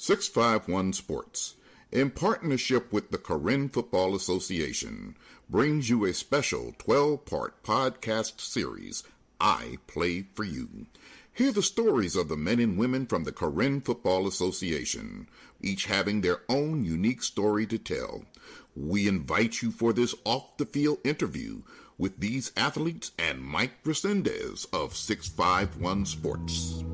651 Sports, in partnership with the Karen Football Association, brings you a special 12 part podcast series, I Play for You. Hear the stories of the men and women from the Karen Football Association, each having their own unique story to tell. We invite you for this off the field interview with these athletes and Mike Resendez of 651 Sports.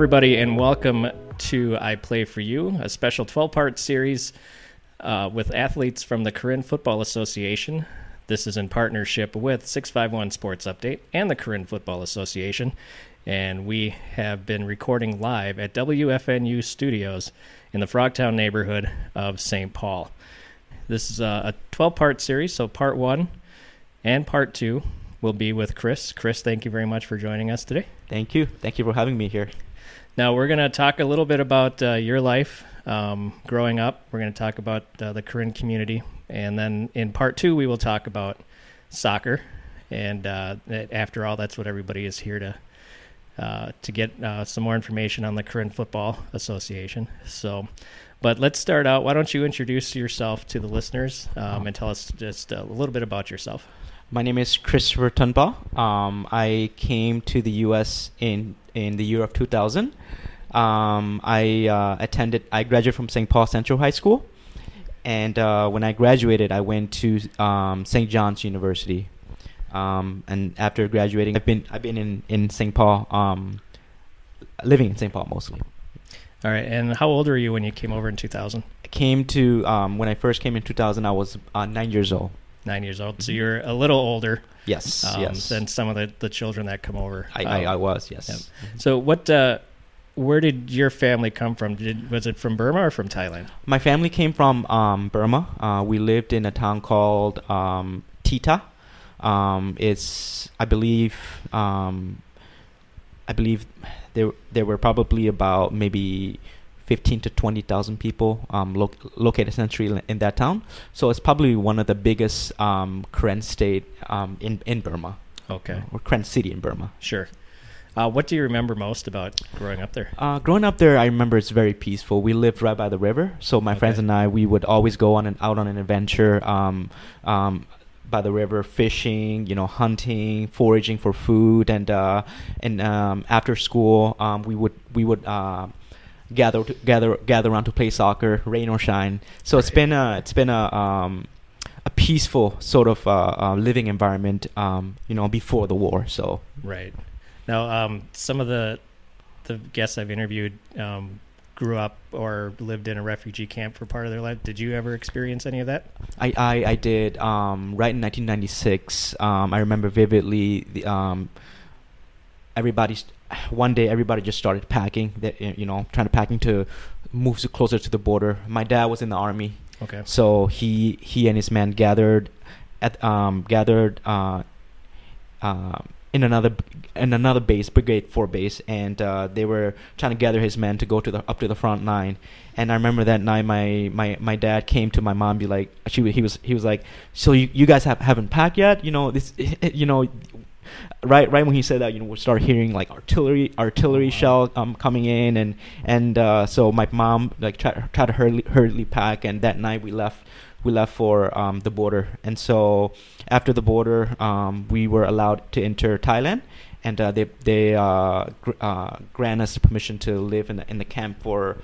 Everybody, and welcome to I Play for You, a special 12 part series uh, with athletes from the Karen Football Association. This is in partnership with 651 Sports Update and the Karen Football Association. And we have been recording live at WFNU Studios in the Frogtown neighborhood of St. Paul. This is a 12 part series, so part one and part two will be with Chris. Chris, thank you very much for joining us today. Thank you. Thank you for having me here. Now, we're going to talk a little bit about uh, your life um, growing up. We're going to talk about uh, the Karen community. And then in part two, we will talk about soccer. And uh, after all, that's what everybody is here to. Uh, to get uh, some more information on the Karen Football Association. So, but let's start out. Why don't you introduce yourself to the listeners um, and tell us just a little bit about yourself? My name is Christopher Tunba. Um, I came to the U.S. in in the year of 2000. Um, I uh, attended. I graduated from St. Paul Central High School, and uh, when I graduated, I went to um, St. John's University. Um, and after graduating, I've been I've been in in St. Paul, um, living in St. Paul mostly. All right. And how old were you when you came over in 2000? I came to um, when I first came in 2000. I was uh, nine years old nine years old. So you're a little older. Yes, um, yes. Than some of the, the children that come over. I, um, I, I, was, yes. Yeah. So what? Uh, where did your family come from? Did, was it from Burma or from Thailand? My family came from um, Burma. Uh, we lived in a town called um, Tita. Um, it's, I believe, um, I believe there there were probably about maybe 15 to 20,000 people um, lo- located essentially in that town. So it's probably one of the biggest um, Karen state um, in, in Burma. Okay. Or Karen city in Burma. Sure. Uh, what do you remember most about growing up there? Uh, growing up there, I remember it's very peaceful. We lived right by the river, so my okay. friends and I, we would always go on and out on an adventure um, um, by the river, fishing, you know, hunting, foraging for food, and uh, and um, after school, um, we would we would uh, gather to, gather gather around to play soccer, rain or shine. So right. it's been a it's been a um, a peaceful sort of uh, uh, living environment, um, you know, before the war. So right now, um, some of the the guests I've interviewed um, grew up or lived in a refugee camp for part of their life. Did you ever experience any of that? I I, I did. Um, right in 1996, um, I remember vividly the everybody's one day everybody just started packing. That you know trying to packing to move closer to the border. My dad was in the army. Okay. So he he and his men gathered at um gathered uh, uh in another in another base brigade 4 base and uh, they were trying to gather his men to go to the up to the front line. And i remember that night my my my dad came to my mom be like she he was he was like so you, you guys have haven't packed yet? You know this you know right right when he said that, you know, we started hearing like artillery artillery oh, shell um, coming in, and and uh, so my mom like tried tried to hurriedly, hurriedly pack, and that night we left we left for um, the border, and so after the border, um, we were allowed to enter Thailand, and uh, they they uh, gr- uh, grant us permission to live in the, in the camp for,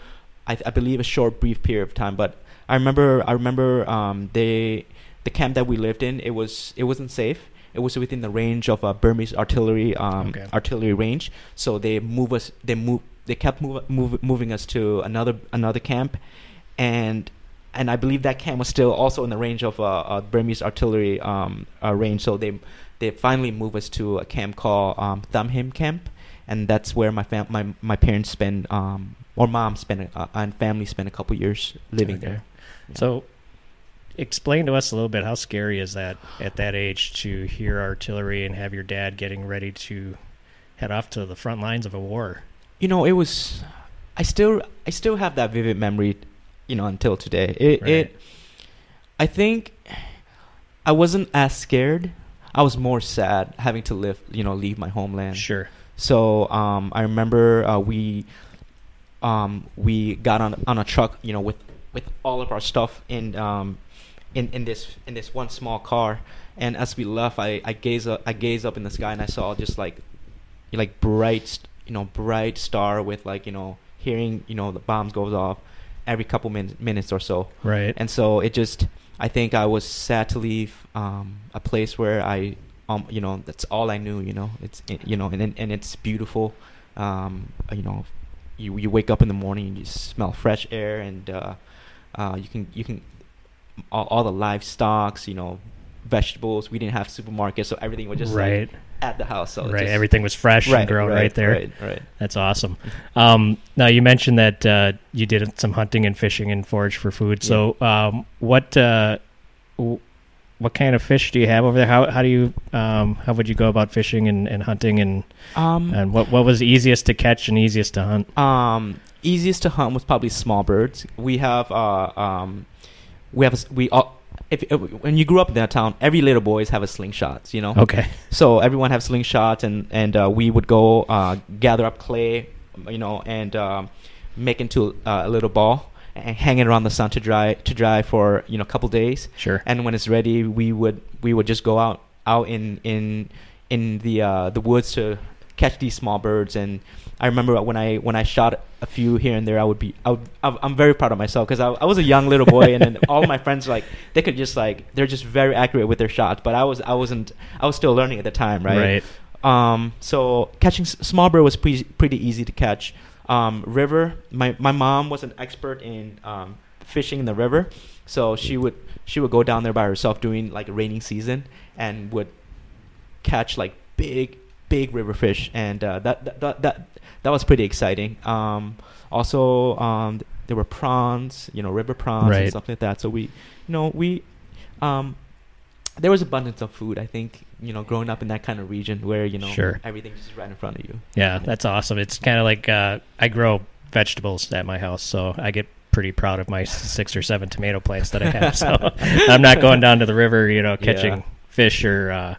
I, I, believe, a short brief period of time. But I remember I remember um, they the camp that we lived in it was it wasn't safe it was within the range of uh, Burmese artillery um, okay. artillery range. So they move us. They move. They kept move, move, moving us to another another camp, and and I believe that camp was still also in the range of uh, uh, Burmese artillery um, uh, range. So they they finally moved us to a camp called um, Tham Hin Camp, and that's where my fam- my my parents spend um or mom spent uh, and family spent a couple years living Okay. there. Yeah. So, explain to us a little bit how scary is that at that age to hear artillery and have your dad getting ready to head off to the front lines of a war? you know, it was. I still I still have that vivid memory, you know, until today. It Right. it. I think I wasn't as scared. I was more sad having to live, you know, leave my homeland. Sure. So um, I remember uh, we um, we got on on a truck, you know, with with all of our stuff in um, in in this in this one small car. And as we left, I I gaze up I gaze up in the sky and I saw just like like bright you know bright star with like you know hearing you know the bombs goes off every couple min- minutes or so. Right. And so it just, I think I was sad to leave um, a place where I, um, you know, that's all I knew. You know, it's it, you know, and and and it's beautiful. Um, you know, you you wake up in the morning, and you smell fresh air, and uh, uh, you can you can all, all the livestocks, you know, vegetables. We didn't have supermarkets, so everything was just like, right. at the house. So right. just- Everything was fresh and grown right, there. Right, right. That's awesome. Um, now you mentioned that uh, you did some hunting and fishing and forage for food. So um, what uh, w- what kind of fish do you have over there? How how do you um, how would you go about fishing and, and hunting and Um, and what what was easiest to catch and easiest to hunt? Um, easiest to hunt was probably small birds. We have uh um, we have a we all. If, if when you grew up in that town, every little boys have a slingshot, you know. Okay. So everyone have slingshots, and and uh, we would go uh, gather up clay, you know, and um, make into uh, a little ball and hang it around the sun to dry to dry for you know a couple days. Sure. And when it's ready, we would we would just go out out in in in the uh, the woods to catch these small birds. And I remember when I when I shot a few here and there, I would be I would, I'm I'm very proud of myself because I, I was a young little boy, and then all my friends like they could just like they're just very accurate with their shots, but I was I wasn't I was still learning at the time, right? Right. Um, so catching s- small bird was pretty pretty easy to catch. Um, river, my my mom was an expert in um, fishing in the river, so she would she would go down there by herself during like a raining season and would catch like big big river fish, and uh, that, that that that was pretty exciting. Um, also, um, there were prawns, you know, river prawns Right. and stuff like that. So we, you know, we um, there was abundance of food. I think you know, growing up in that kind of region where you know Sure. everything's just right in front of you. Yeah, that's awesome. It's kind of like uh, I grow vegetables at my house, so I get pretty proud of my six or seven tomato plants that I have. So I'm not going down to the river, you know, catching Yeah. fish or uh,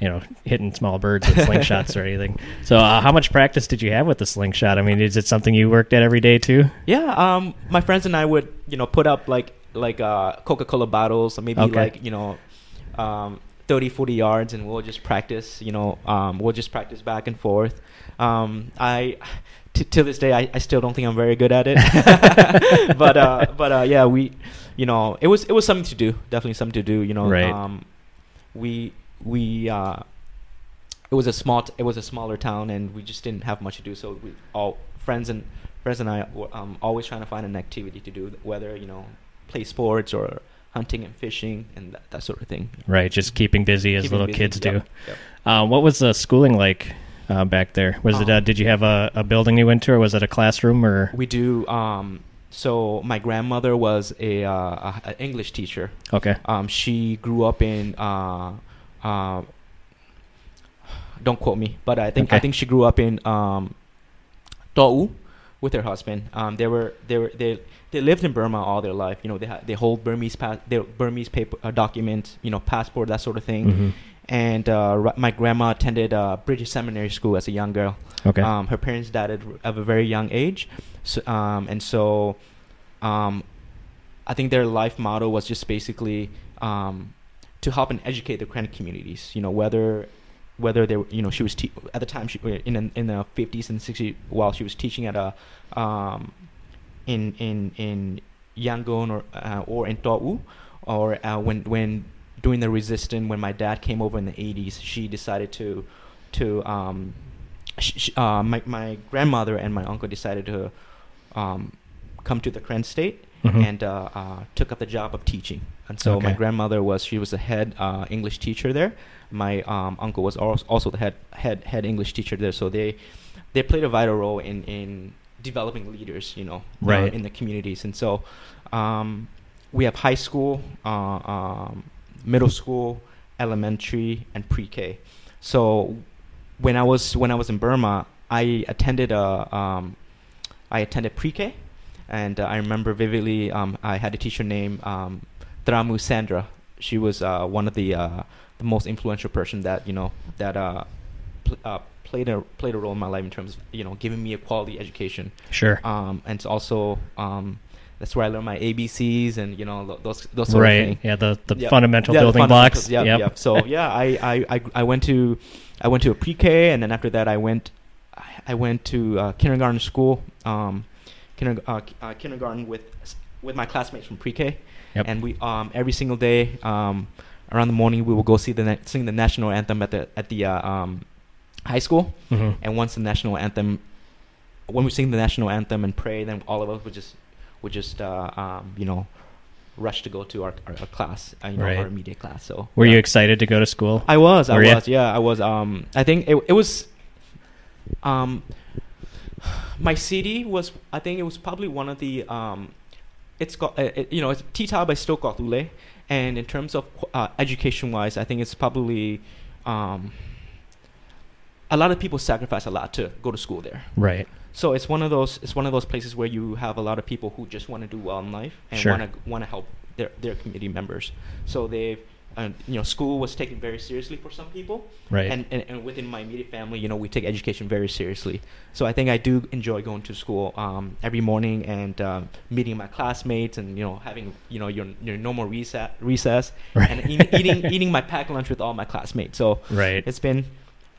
you know hitting small birds with slingshots or anything. So uh, how much practice did you have with the slingshot? I mean, is it something you worked at every day too? Yeah, um, my friends and I would you know put up like like uh, Coca Cola bottles, or maybe Okay. like you know. Um, 30 40 yards and we'll just practice you know um, we'll just practice back and forth um, i t- to this day I, I still don't think i'm very good at it but uh, but uh, yeah we you know it was it was something to do definitely something to do you know Right. um, we we uh, it was a small t- it was a smaller town and we just didn't have much to do so we all friends and friends and i were um, always trying to find an activity to do whether you know play sports or hunting and fishing and that, that sort of thing Right, just keeping busy as Keeping little busy, kids do. yep. Uh, what was the schooling like uh, back there? Was it uh, Um, did you have a, a building you went to, or was it a classroom, or We do. Um, so my grandmother was a, uh, a, a English teacher. okay? Um, she grew up in. Uh, uh, don't quote me, but I think I think she grew up in um, To'u with her husband. Um, they were they were they they lived in Burma all their life. You know, they ha- they hold Burmese pass their Burmese paper uh, documents. You know, passport that sort of thing. Mhm. And uh, ri- my grandma attended uh, British seminary school as a young girl. Okay. Um, her parents died at, at a very young age, so, um, and so um, I think their life motto was just basically um, to help and educate the Karen communities. You know, whether whether they were, you know, she was te- at the time she in in in the fifties and sixties while she was teaching at a um, in in in Yangon or uh, or in To'u, or uh, when when doing the resistance when my dad came over in the eighties, she decided to to um, sh- sh- uh, my my grandmother and my uncle decided to um, come to the Karen state Mhm. and uh, uh, took up the job of teaching. And so my grandmother was she was the head uh, English teacher there. My um, uncle was als- also the head head head English teacher there. So they they played a vital role in in developing leaders, you know, uh, Right. in the communities. And so um, we have high school, uh, um, middle school, elementary, and pre-K. So when I was when I was in Burma, I attended a um, I attended pre-K, and uh, I remember vividly. Um, I had a teacher named um, Dramu Sandra. She was uh, one of the uh, the most influential person that you know that uh, pl- uh, played a played a role in my life in terms of you know giving me a quality education. Sure. Um, and it's also um, that's where I learned my ABCs and you know those those sort of right. things. Yeah. The the Yep. fundamental Yeah, building blocks. Yeah, Yep. yep. So yeah, I, I, I, I went to I went to a pre-K, and then after that, I went I went to uh, kindergarten school, um, kinder, uh, uh, kindergarten with with my classmates from pre-K, Yep. and we um, every single day um, around the morning we will go see the na- sing the national anthem at the at the uh, um, high school, Mhm. and once the national anthem, when we sing the national anthem and pray, then all of us would just would just uh, um, you know rush to go to our, our, our class, uh, you know, Right. our immediate class. So Were you excited to go to school? I was, I Were ya? was, yeah, I was. Um, I think it, it was, um, my city was. I think it was probably one of the. Um, it's got, uh, it, you know, it's Tita by Lule, and in terms of uh, education wise, I think it's probably. Um, a lot of people sacrifice a lot to go to school there. Right. So it's one of those it's one of those places where you have a lot of people who just want to do well in life and Sure. want to want to help their their community members. So they uh, you know school was taken very seriously for some people Right. and, and and within my immediate family you know we take education very seriously so i think i do enjoy going to school um, every morning and um, meeting my classmates and you know having you know your your normal recess recess Right. and eating, eating eating my packed lunch with all my classmates so right. it's been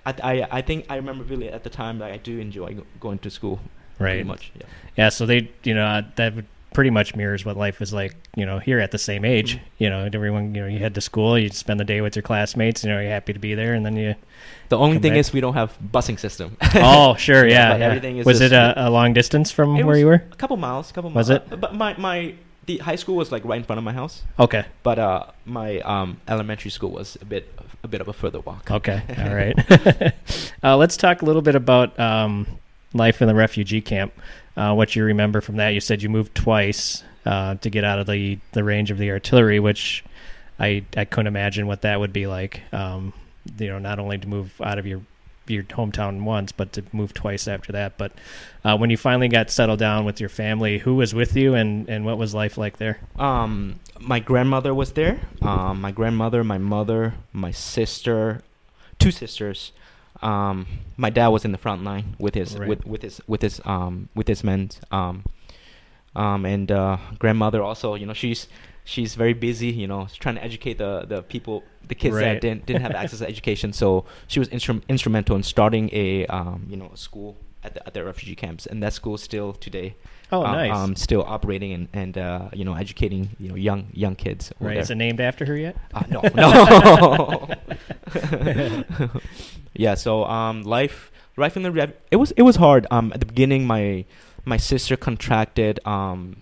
I, I, I think I remember really at the time that I do enjoy go- going to school. Pretty Right. much. Yeah. Yeah, so they, you know, uh, that would pretty much mirrors what life is like, you know, here at the same age. Mhm. You know, everyone, you know, you head to school, you spend the day with your classmates, you know, you're happy to be there, and then you. The only thing back. is we don't have busing system. oh, sure, Yeah, yeah. everything is was just- it a, a long distance from where you were? a couple miles, a couple miles. Was it? But my my the high school was like right in front of my house, Okay, but uh my um elementary school was a bit a bit of a further walk. okay, all right. uh, let's talk a little bit about um, life in the refugee camp. Uh, what you remember from that? You said you moved twice uh, to get out of the the range of the artillery, which I I couldn't imagine what that would be like. Um, you know, not only to move out of your your hometown once, but to move twice after that. But uh, when you finally got settled down with your family, who was with you, and and what was life like there? Um, my grandmother was there. Um, my grandmother, my mother, my sister, two sisters. Um, my dad was in the front line with his Right. with with his with his um with his men. Um, um, and uh, grandmother also, you know, she's she's very busy. You know, she's trying to educate the the people, the kids Right. that didn't didn't have access to education. So she was instrum- instrumental in starting a um you know a school at the at the refugee camps, and that school still today Oh, um, nice. um, still operating and, and uh, you know educating you know young young kids. right? Is it named after her yet? Uh, no, no. yeah. So um, life life in the rev- it was it was hard. Um, at the beginning, my my sister contracted. Um,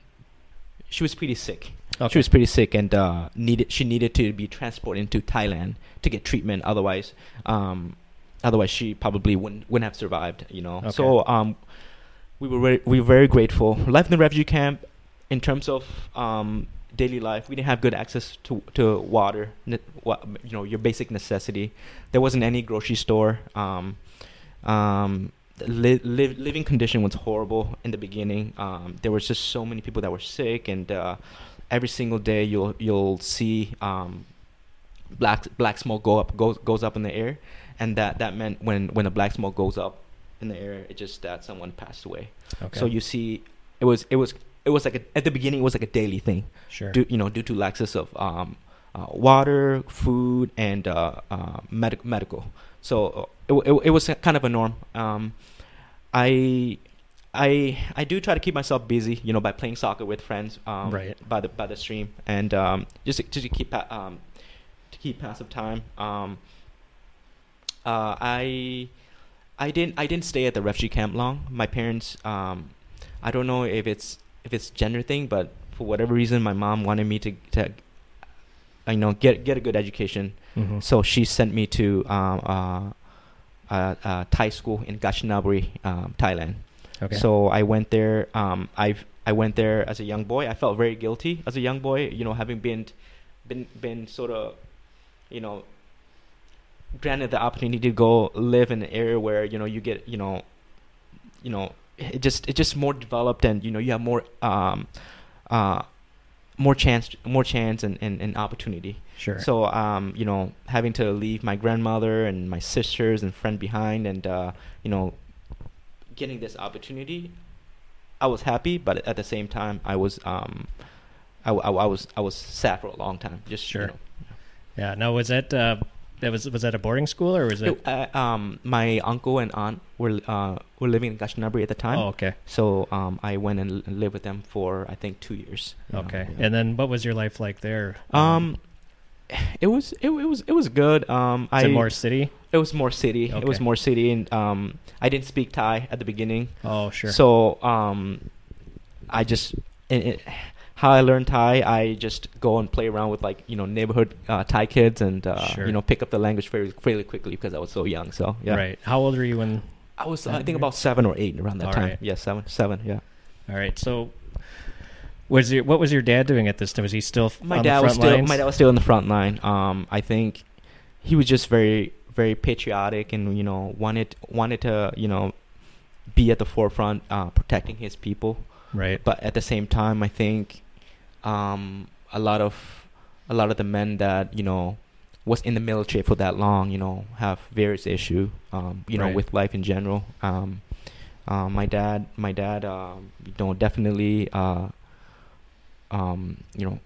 she was pretty sick. Okay. She was pretty sick and uh, needed she needed to be transported into Thailand to get treatment. Otherwise, um, otherwise she probably wouldn't wouldn't have survived. You know. Okay. So um, we were very, we were very grateful. Life in the refugee camp, in terms of um, daily life, we didn't have good access to to water. ne- wa- You know, your basic necessity. There wasn't any grocery store. Um, um, li- li- living condition was horrible in the beginning. Um, there was just so many people that were sick, and uh, every single day you'll you'll see um, black black smoke go up goes goes up in the air, and that that meant when when the black smoke goes up in the air, it just that someone passed away. Okay. So you see, it was it was it was like a, at the beginning it was like a daily thing sure. due you know due to laxness of um, uh, water, food, and uh, uh, medic- medical. So uh, it, it, it was kind of a norm. Um, I I I do try to keep myself busy, you know, by playing soccer with friends um, Right. by the by the stream, and um, just to, just to keep um, to keep passive time. Um, uh, I I didn't I didn't stay at the refugee camp long. My parents um, I don't know if it's if it's gender thing, but for whatever reason, my mom wanted me to, to you know, get get a good education. Mhm. So she sent me to um, uh, uh, uh, Thai school in Kanchanaburi, um, Thailand. okay. So I went there. Um, I I went there as a young boy. I felt very guilty as a young boy. You know, having been been been sort of, you know, granted the opportunity to go live in an area where you know you get you know, you know, it just it's just more developed and you know you have more um, uh, more chance more chance and, and, and opportunity. sure. So um, you know, having to leave my grandmother and my sisters and friend behind, and uh, you know, getting this opportunity, I was happy, but at the same time, I was um, I I was I was sad for a long time. Just you Sure. know. Yeah. Now was that uh, that was was that a boarding school or was it? It- uh, um, my uncle and aunt were uh, were living in Kanchanaburi at the time, Oh, okay. so um, I went and lived with them for I think two years. you know, Okay. yeah. And then what was your life like there? um, it was it, it was it was good. Um, is I it more city? It was more city. It was more city, and um, I didn't speak Thai at the beginning. Oh, sure. So um, I just it, it, how I learned Thai. I just go and play around with like you know neighborhood uh, Thai kids, and uh, Sure. you know pick up the language very fairly quickly because I was so young. So yeah, Right. How old were you when? I was I think about seven or eight around that All time. right. Yeah, seven, seven. Yeah. All right. So, was your what was your dad doing at this time? Was he still My on dad the was still lines? my dad was still in the front line. Um, I think he was just very very patriotic and you know wanted wanted to you know be at the forefront uh, protecting his people. right. but at the same time, I think um, a lot of a lot of the men that you know was in the military for that long, you know, have various issue, um, you know, with life in general. Um, uh, my dad, my dad, um, you know, definitely, uh, um, you know,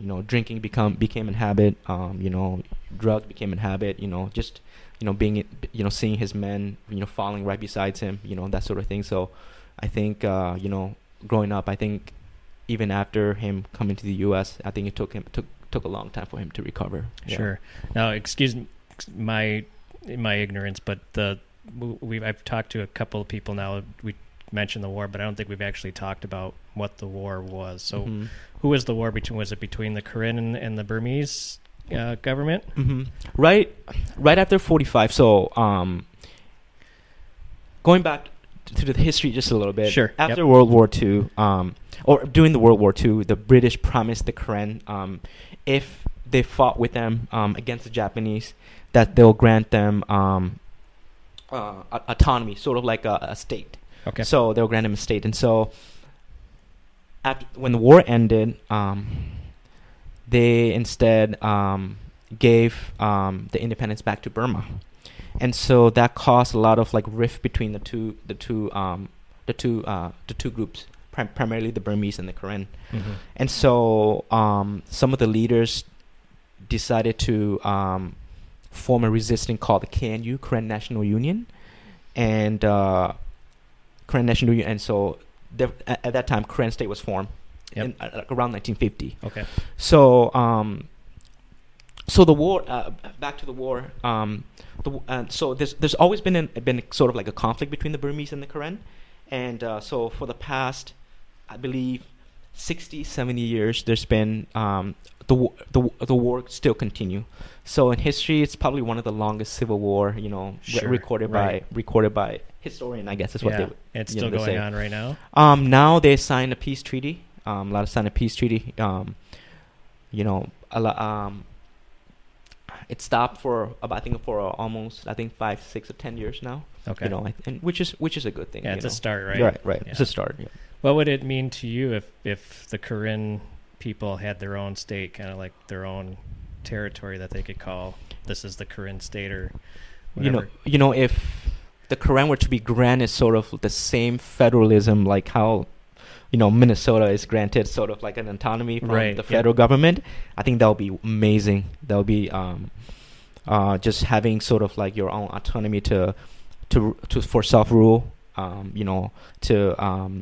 you know, drinking become became a habit. Um, you know, drugs became a habit. You know, just you know, being, you know, seeing his men, you know, falling right beside him. You know, that sort of thing. So, I think, uh, you know, growing up, I think even after him coming to the U.S., I think it took him took took a long time for him to recover. Yeah. Sure. Now, excuse my my ignorance, but the we I've talked to a couple of people now. We mentioned the war, but I don't think we've actually talked about what the war was. So, Mhm. who was the war between? Was it between the Karen and, and the Burmese uh, government? hmm Right, right after forty five. So, um, going back to the history just a little bit. Sure, After yep. World War Two, um, or during the World War Two, the British promised the Karen, um, if they fought with them um, against the Japanese, that they'll grant them um, uh, autonomy, sort of like a, a state. Okay. So they'll grant them a state, and so after when the war ended, um, they instead um, gave um, the independence back to Burma, and so that caused a lot of like rift between the two the two um, the two uh, the two groups, prim- primarily the Burmese and the Karen. Mhm. And so um, some of the leaders decided to um, form a resistance called the KNU, Karen National Union, and uh, Karen National Union. And so there, at, at that time, Karen State was formed Yep. in, uh, like around 1950. Okay. So um, so the war. Uh, back to the war. The, uh, so there's there's always been an, been sort of like a conflict between the Burmese and the Karen, and uh, so for the past, I believe, 60, 70 years, there's been um, the the the war still continue. So in history, it's probably one of the longest civil war, you know, re- recorded right. by recorded by historian. I guess is what yeah, they it's still know, going on right now. um, now they signed a peace treaty. Um, a lot of signed a peace treaty. Um, you know, a lot. Um, it stopped for about I think for uh, almost I think five, six, or ten years now. Okay. You know, I, and which is which is a good thing. yeah, it's a start, right? Right, right. It's a start. Yeah. What would it mean to you if if the Karen people had their own state, kind of like their own territory that they could call this is the Karen state or You know, you know, if the Karen were to be granted sort of the same federalism like how you know Minnesota is granted sort of like an autonomy from Right, the federal government, I think that would be amazing. That would be um, uh, just having sort of like your own autonomy to to to for self rule. Um, you know, to um,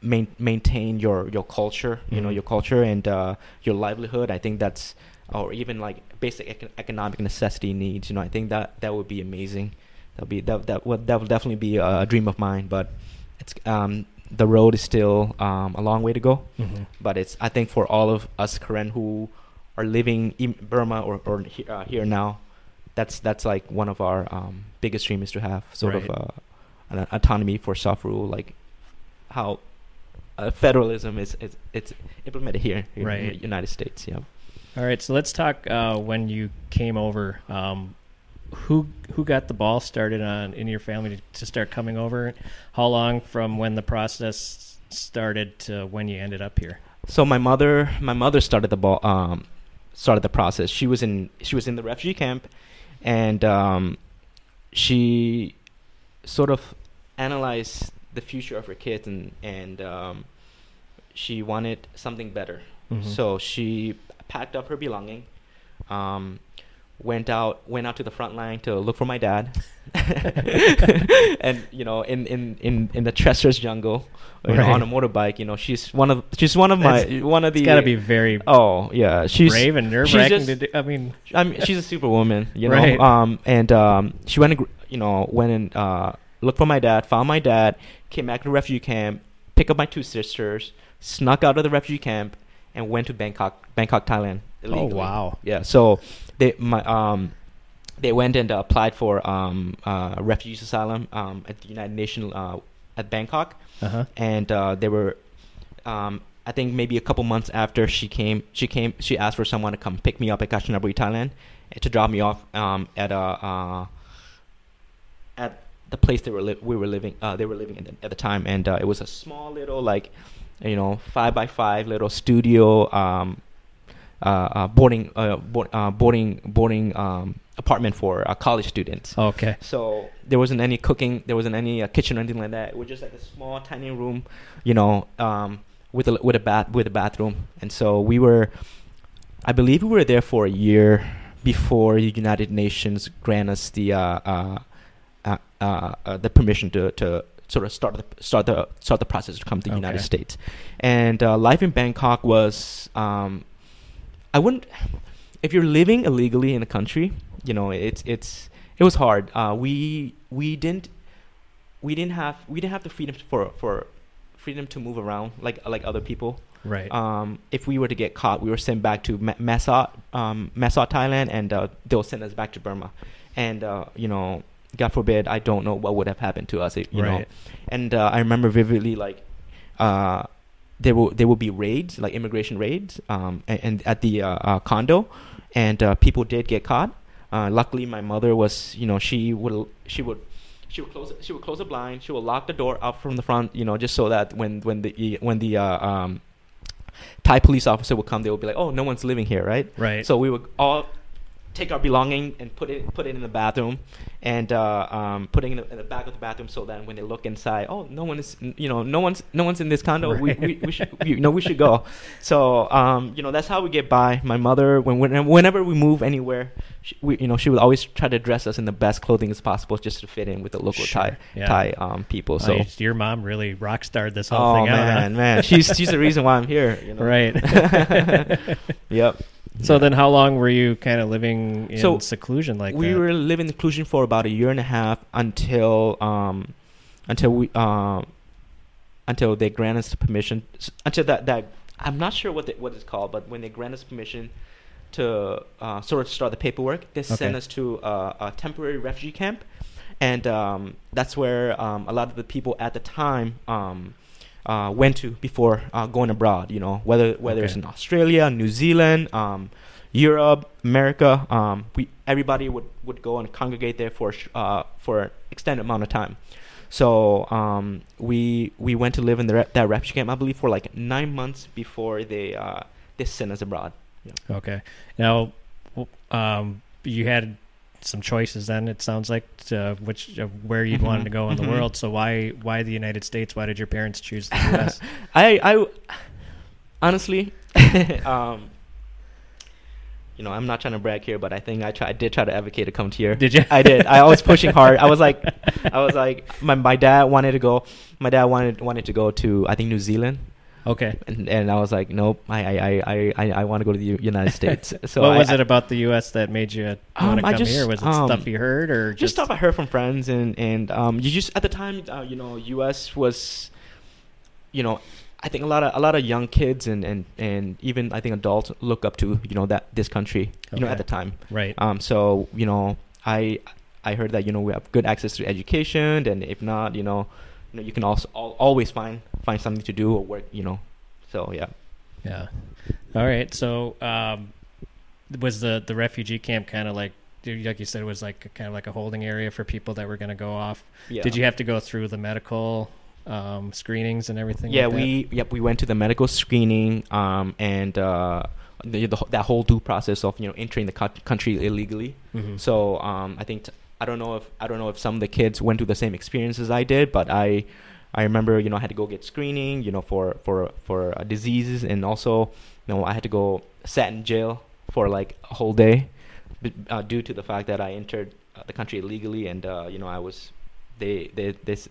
main, maintain your your culture. You know, Mhm. your culture and uh, your livelihood. I think that's or even like basic econ- economic necessity needs. You know, I think that that would be amazing. That would be that that would that would definitely be a dream of mine. But it's um the road is still um, a long way to go. Mhm. But it's I think for all of us Karen who are living in Burma or or he, uh, here now, that's that's like one of our um, biggest dreams to have sort Right. of uh, an autonomy for self rule, like how uh, federalism is, is it's implemented here, here in Right. the United States. Yeah. All right, so let's talk uh, when you came over. Um, who who got the ball started on in your family to, to start coming over? How long from when the process started to when you ended up here? So my mother, my mother started the ball, um, started the process. She was in, she was in the refugee camp, and um, she sort of analyzed the future of her kids, and and um, she wanted something better. Mhm. So she packed up her belonging, um, went out went out to the front line to look for my dad, and you know in in in in the treacherous jungle, you know, on a motorbike. You know she's one of she's one of my That's- one of the. It's got to be very Oh yeah, she's brave and nerve-wracking just- do. I mean, I mean, she's a superwoman, you know. Right. Um, and um, she went, and, you know, went and uh, looked for my dad, found my dad, came back to the refugee camp, picked up my two sisters, snuck out of the refugee camp, and went to Bangkok, Bangkok, Thailand. oh wow, Yeah. So they my um they went and uh, applied for um uh refugees asylum um at the United Nations uh at Bangkok uh huh, and uh, they were um, I think maybe a couple months after she came she came she asked for someone to come pick me up at Kanchanaburi, Thailand eh, to drop me off um, at a uh, at the place they were li- we were living uh, they were living in at the time and uh, it was a small little like you know five by five little studio um, uh, uh, boarding uh, board, uh, boarding boarding um, apartment for uh, college students okay, so there wasn't any cooking, there wasn't any uh, kitchen or anything like that. It was just like a small, tiny room, you know, um, with a with a bath with a bathroom. And so we were, I believe we were there for a year before the United Nations grant us the uh, uh, uh, uh, uh, the permission to to sort of start the start the start the process to come to the United States. And uh, life in Bangkok was, um, I wouldn't, if you're living illegally in a country, you know, it's it's it was hard. Uh, we we didn't we didn't have we didn't have the freedom for for freedom to move around like like other people. right, Um, if we were to get caught, we were sent back to Ma- Mae Sot, um, Mae Sot, Thailand, and uh, they'll send us back to Burma. And uh, you know, God forbid, I don't know what would have happened to us. You know, and uh, I remember vividly like uh, there will there will be raids like immigration raids um, and, and at the uh, uh, condo, and uh, people did get caught. Uh, luckily, my mother was you know she would she would she would close she would close the blind she would lock the door out from the front you know just so that when when the when the uh, um, Thai police officer would come they would be like oh no one's living here right right. so we would all take our belonging and put it put it in the bathroom, and uh, um, putting it in the, in the back of the bathroom so that when they look inside, oh, no one is, you know, no one's no one's in this condo. We, we, we should, you know, we should go. So um, you know, that's how we get by. My mother, when when- whenever we move anywhere, she, we, you know, she would always try to dress us in the best clothing as possible just to fit in with the local Sure, Thai yeah. Thai um, people. Oh, So. you- your mom really rock starred this whole Oh thing out. huh? man, man, she's she's the reason why I'm here. You know? Right. Yep. So then, how long were you kind of living in So, seclusion like we that? were living in seclusion for about a year and a half until um until we um until they grant us permission until that that I'm not sure what the, what it's called but when they grant us permission to uh, sort of start the paperwork they send Okay. us to uh, a temporary refugee camp and um, that's where um, a lot of the people at the time um, uh, went to before uh, going abroad. You know, whether whether it's in Australia, New Zealand, um, Europe, America, um, we everybody would, would go and congregate there for sh- uh, for an extended amount of time. So um, we we went to live in the that refugee camp, I believe, for like nine months before they uh, they sent us abroad. Okay. Now, um, you had some choices then. It sounds like to which uh, where you'd Mhm, wanted to go in the mhm. world. So why why the United States? Why did your parents choose the U.S.? I I honestly, um, you know, I'm not trying to brag here, but I think I try, I did try to advocate to come to here. did you? I did. I was pushing hard. I was like, I was like, my my dad wanted to go. My dad wanted wanted to go to I think New Zealand, Okay. and and I was like, nope. I I I I, I want to go to the United States. So what I, was it about the U.S. that made you Um, want to I come just, here? Was it um, stuff you heard or just just, stuff I heard from friends, and and um, you just at the time, uh, you know, U.S. was you know, I think a lot of a lot of young kids and and and even I think adults look up to you know that this country you know at the time. Right. Um, so you know, I I heard that you know we have good access to education, and if not, you know, you know you can also al- always find find something to do or work. You know, so yeah. Yeah. All right. So, um, was the the refugee camp kind of like, like you said, it was like kind of like a holding area for people that were going to go off? Yeah. Did you have to go through the medical um, screenings and everything? Yeah, like that? we yep we went to the medical screening um and uh the, the that whole due process of you know entering the co- country illegally. Mhm. So um I think t- I don't know if I don't know if some of the kids went through the same experience as I did, but I I remember you know I had to go get screening you know for for for uh, diseases and also you know I had to go sat in jail for like a whole day uh, due to the fact that I entered uh, the country illegally and uh, you know I was they they this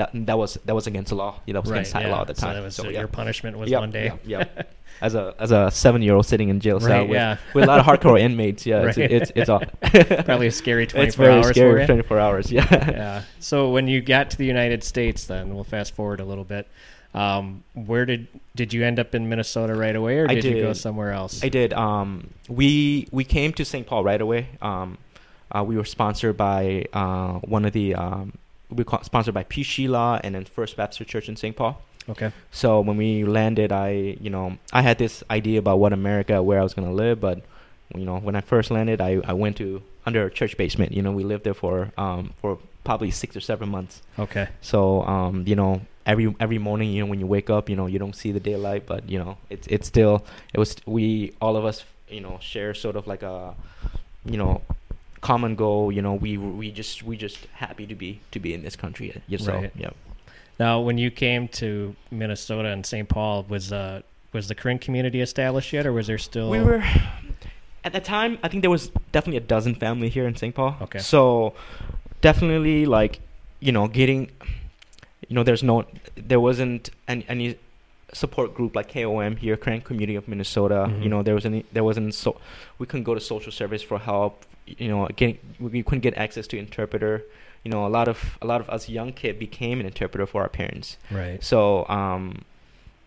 that that was that was against the law. You know, that was right. against the yeah. law at the time. So, was, So, uh, yeah. your punishment was Yep, one day. yep, yep. as a as a seven year old sitting in jail cell right. with, Yeah. with a lot of hardcore inmates. Yeah, it's Right. it's it's, all, Probably a scary it's 24 very hours for scary. Twenty four hours. Yeah. yeah. So when you got to the United States, then we'll fast forward a little bit. Um, where did did you end up in Minnesota right away, or I did, you go somewhere else? I did. Um, we we came to St. Paul right away. Um, uh, we were sponsored by uh, one of the um, we were sponsored by P. Sheila and then First Baptist Church in St. Paul. Okay. So when we landed, I you know I had this idea about what America, where I was gonna live, but you know when I first landed, I, I went to under a church basement. You know we lived there for um for probably six or seven months. Okay. So um you know every every morning you know when you wake up you know you don't see the daylight, but you know it's it's still it was we all of us you know share sort of like a you know common goal. You know we we just we just happy to be to be in this country. Yeah, so Right. yeah. Now, when you came to Minnesota and St. Paul, was uh was the Karen community established yet, or was there still? We were at the time. I think there was definitely a dozen family here in St. Paul. Okay. So definitely, like you know, getting you know, there's no, there wasn't any, any support group like KOM here, Karen Community of Minnesota. Mhm. You know, there was any, there wasn't so we couldn't go to social service for help. You know, getting we couldn't get access to interpreter. You know, a lot of a lot of us young kid became an interpreter for our parents. Right. So, um,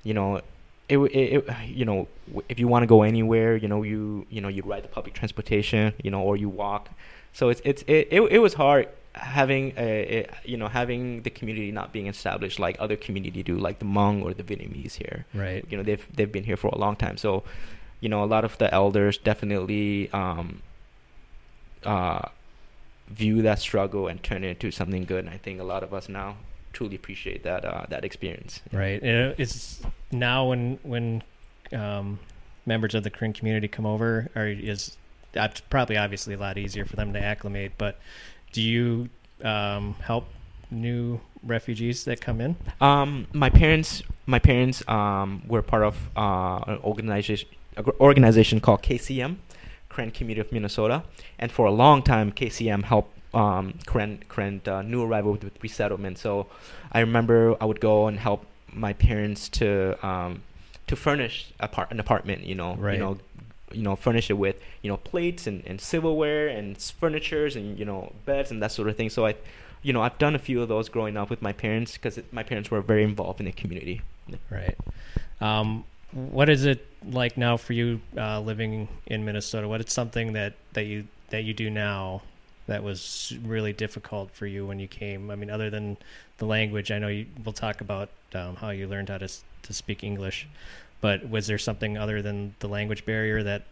you know, it, it, it you know, if you want to go anywhere, you know, you you know, you ride the public transportation, you know, or you walk. So it's it's it it, it was hard having a, a you know having the community not being established like other community do, like the Hmong or the Vietnamese here. Right. You know, they've they've been here for a long time. So, you know, a lot of the elders definitely um, uh, view that struggle and turn it into something good. And I think a lot of us now truly appreciate that uh, that experience. Right. And It's now when when um, members of the Karen community come over, or is that's probably obviously a lot easier for them to acclimate. But do you um, help new refugees that come in? Um, my parents, my parents um, were part of uh, an organization organization called KCM, Karen Community of Minnesota, and for a long time, KCM helped um, uh, new arrival with, with resettlement. So I remember I would go and help my parents to um, to furnish a part, an apartment. You know, Right. you know, you know, furnish it with you know plates and, and silverware and furnitures and you know beds and that sort of thing. So I, you know, I've done a few of those growing up with my parents because my parents were very involved in the community. Right. Um, what is it like now for you uh, living in Minnesota? What is something that, that you that you do now that was really difficult for you when you came? I mean, other than the language, I know you, we'll talk about um, how you learned how to to speak English, but was there something other than the language barrier that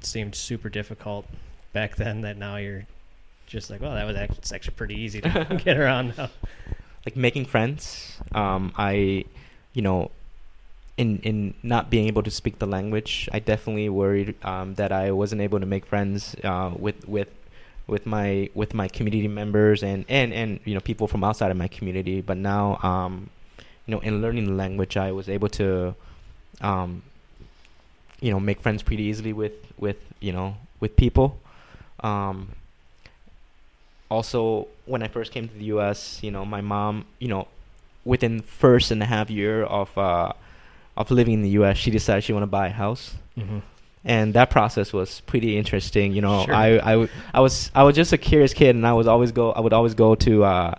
seemed super difficult back then that now you're just like, well, that was actually, it's actually pretty easy to get around now. like making friends. Um, I, you know, in in not being able to speak the language, I definitely worried um, that I wasn't able to make friends uh, with with with my with my community members and and and you know people from outside of my community. But now, um, you know, in learning the language, I was able to, um, you know, make friends pretty easily with with you know with people. Um, also when I first came to the U.S., you know, my mom, you know, within first and a half year of uh, of living in the U.S., she decided she wanted to buy a house, Mm-hmm. and that process was pretty interesting. You know, Sure. I, I w- I was I was just a curious kid, and I was always go I would always go to uh,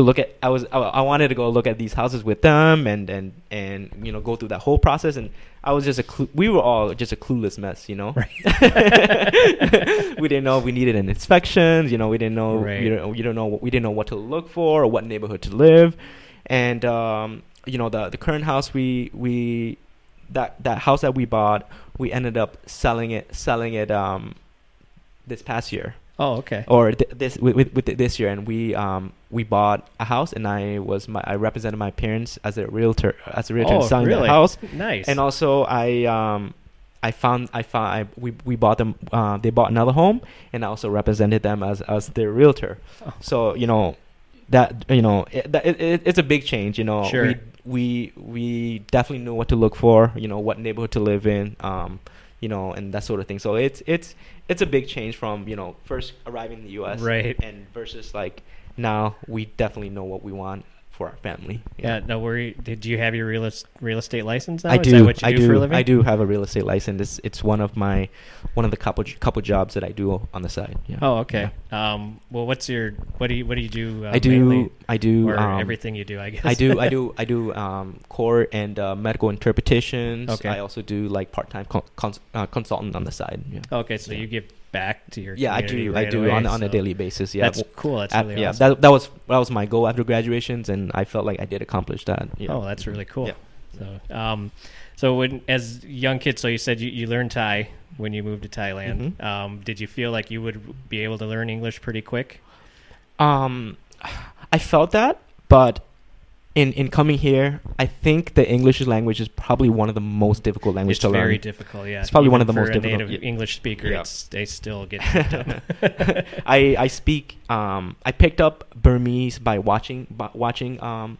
to look at. I was I, I wanted to go look at these houses with them and and and you know go through that whole process. And I was just a clu- we were all just a clueless mess, you know. we didn't know we needed an inspection. You know, we didn't know Right. you know, you don't know what, we didn't know what to look for or what neighborhood to live. And um, you know the the current house we we that that house that we bought we ended up selling it selling it um this past year Oh, okay. or th- this with, with, with this year and we um we bought a house and I was my I represented my parents as a realtor as a realtor Oh, selling really? the house Nice. and also I um I found I found I, we we bought them uh, they bought another home and I also represented them as as their realtor Oh. so you know that you know it, that, it, it, it's a big change you know Sure. we we we definitely knew what to look for you know what neighborhood to live in um you know and that sort of thing so it's it's it's a big change from you know first arriving in the US Right. and versus like now we definitely know what we want for our family yeah. No worry. Did you have your real real estate license now? I Is do. that what you I do, do. for a living? I do have a real estate license. It's, it's one of my one of the couple couple jobs that I do on the side. Yeah. Oh, okay. Um, well, what's your what do you what do you do? Uh, I do. mainly? I do. or um, everything you do, I guess. I do. I do. I do um, court and uh, medical interpretations. Okay. I also do like part time con- cons- uh, consultant on the side. Yeah. Okay, so Yeah. you give back to your Yeah, I do. right I do away, on on a daily basis. Yeah. That's cool. That's at- really yeah. awesome. That that was that was my goal after graduations, and I felt like I did accomplish that. Yeah. Oh, that's really cool. Yeah. So, um, so when as young kids, so you said you, you learned Thai when you moved to Thailand. Mhm. Um, did you feel like you would be able to learn English pretty quick? Um, I felt that, but in in coming here, I think the English language is probably one of the most difficult language to learn. it's very difficult. Yeah, It's probably one of the for most a difficult- native yeah. English speaker. Yeah. They still get. I I speak um I picked up Burmese by watching by watching um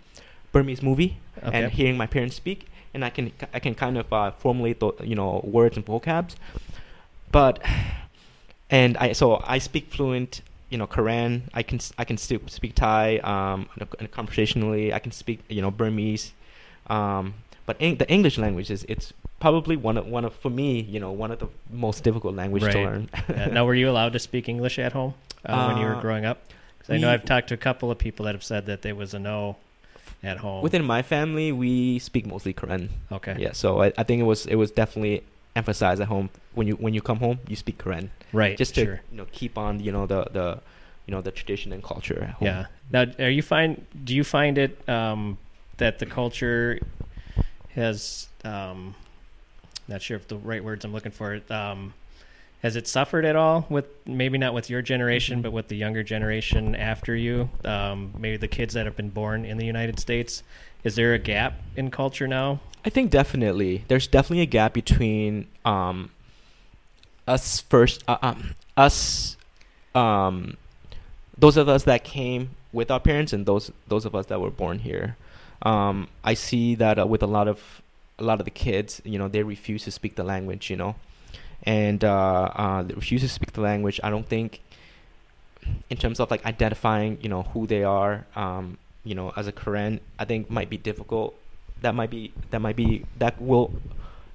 Burmese movie Okay. and hearing my parents speak and I can I can kind of uh, formulate the you know words and vocabs but and I so I speak fluent you know Karen I can I can still speak Thai um conversationally I can speak you know Burmese um but in, the English language is it's probably one of one of for me you know one of the most difficult language to learn Yeah. Now, were you allowed to speak English at home uh, when you were Uh, growing up? 'Cause I know I've talked to a couple of people that have said that there was a no at home. Within my family, we speak mostly Karen. okay, Yeah, so I, I think it was it was definitely emphasized at home when you when you come home, you speak Karen, right, just to sure. you know keep on you know the the you know the tradition and culture at home. Yeah. Now, are you find? Do you find it um, that the culture has? Um, not sure if the right words I'm looking for. Um, has it suffered at all with maybe not with your generation, Mhm. but with the younger generation after you? Um, maybe the kids that have been born in the United States. Is there a gap in culture now? I think definitely there's definitely a gap between um us first uh, um us um those of us that came with our parents and those those of us that were born here. Um, I see that uh, with a lot of a lot of the kids, you know, they refuse to speak the language, you know, and uh, uh, they refuse to speak the language. I don't think, in terms of like identifying, you know, who they are, um, you know, as a Karen, I think might be difficult. That might be that might be that will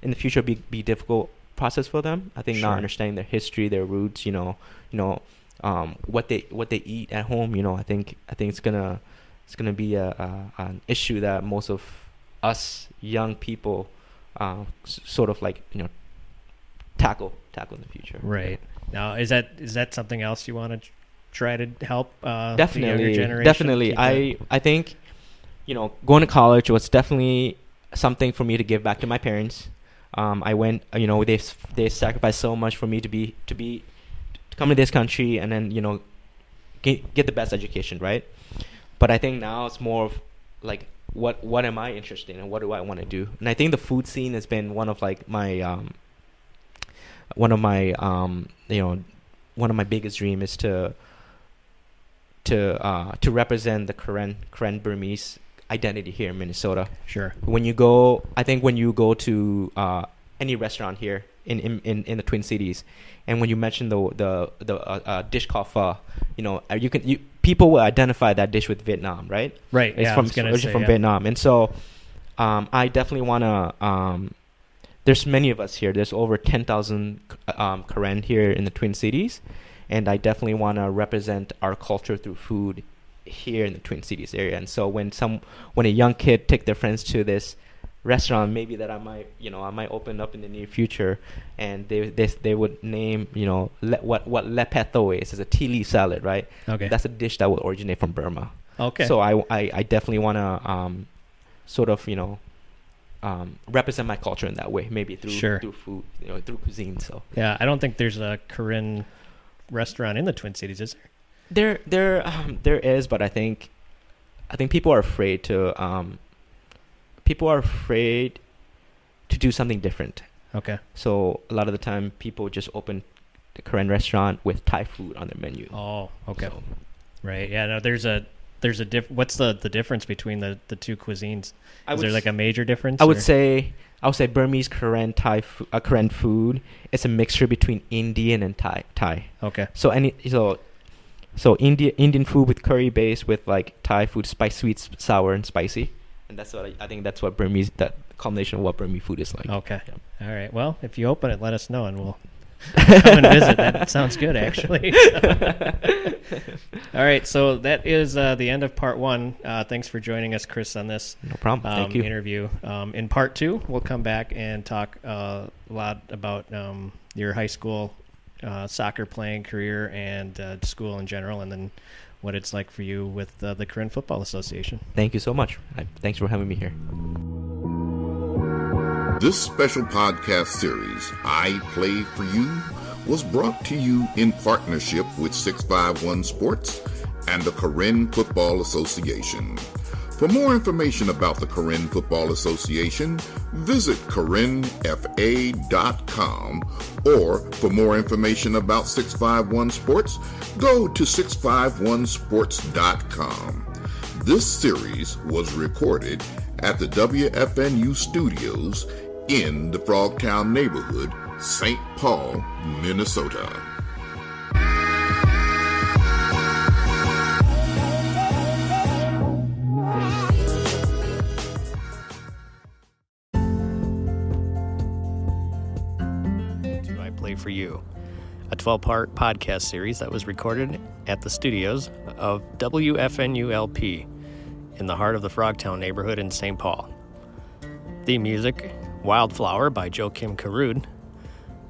in the future be be difficult process for them. I think Sure. not understanding their history, their roots, you know, you know, um, what they what they eat at home. You know, I think I think it's gonna it's gonna be a, a an issue that most of us young people uh, s- sort of like you know tackle tackle in the future. Right. Now, is that is that something else you want to try to help? Uh, definitely the younger generation definitely. i i think you know going to college was definitely something for me to give back to my parents. Um i went uh, you know they they sacrificed so much for me to be to be to come to this country and then you know get get the best education right? But i think now it's more of like what what am i interested in and what do i want to do? And i think the food scene has been one of like my um one of my um you know one of my biggest dream is to to uh, to represent the Karen Karen Burmese identity here in Minnesota. Sure. When you go, I think when you go to uh, any restaurant here in, in, in, the Twin Cities, and when you mention the the the uh, uh, dish called pho, you know uh, you can you people will identify that dish with Vietnam, right? Right. It's yeah, from was gonna originally say, from yeah. Vietnam, and so um, I definitely want to. Um, there's many of us here. There's over ten thousand um, Karen here in the Twin Cities, and I definitely want to represent our culture through food here in the Twin Cities area. And so when some when a young kid take their friends to this restaurant maybe that I might you know I might open up in the near future and they they, they would name you know le, what what le peto is is a tea leaf salad right Okay. that's a dish that would originate from Burma okay. so I, I, I definitely want to um, sort of you know um, represent my culture in that way maybe through Sure. through food you know through cuisine so yeah, I don't think there's a Karen restaurant in the Twin Cities, is there? There, there, um, there is, but I think, I think people are afraid to, um, people are afraid to do something different. Okay. So a lot of the time, people just open the Karen restaurant with Thai food on their menu. Oh, okay. So, Right. Yeah. No. There's a there's a diff. What's the the difference between the the two cuisines? Is there like a major difference? I would say, I would say Burmese Karen Thai, fo- uh, Karen food. It's a mixture between Indian and Thai. Thai. Okay. So any so, so India Indian food with curry base with like Thai food, spice, sweet, sour, and spicy. And that's what I, I think. That's what Burmese. That combination of what Burmese food is like. Okay. Yeah. All right. Well, if you open it, let us know, and we'll come and visit. That sounds good, actually. All right. So that is uh, the end of part one. Uh, thanks for joining us, Chris, on this No problem. um, Thank you. interview. Um, in part two, we'll come back and talk uh, a lot about um, your high school uh, soccer playing career and uh, school in general, and then what it's like for you with uh, the Karen Football Association. Thank you so much. I, thanks for having me here. This special podcast series, I Play For You, was brought to you in partnership with 651 Sports and the Karen Football Association. For more information about the Karen Football Association, visit KarenFA.com or for more information about 651 Sports, go to 651sports.com. This series was recorded at the WFNU studios in the Frogtown neighborhood, St. Paul, Minnesota. to I Play For You, a 12 part podcast series that was recorded at the studios of WFNULP in the heart of the Frogtown neighborhood in St. Paul. The music, Wildflower by Joakim Karud,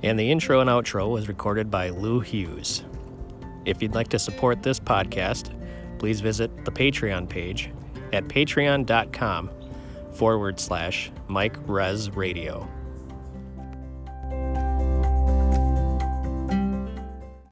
and the intro and outro was recorded by Lou Hughes. If you'd like to support this podcast, please visit the Patreon page at patreon.com forward slash Mike Res Radio.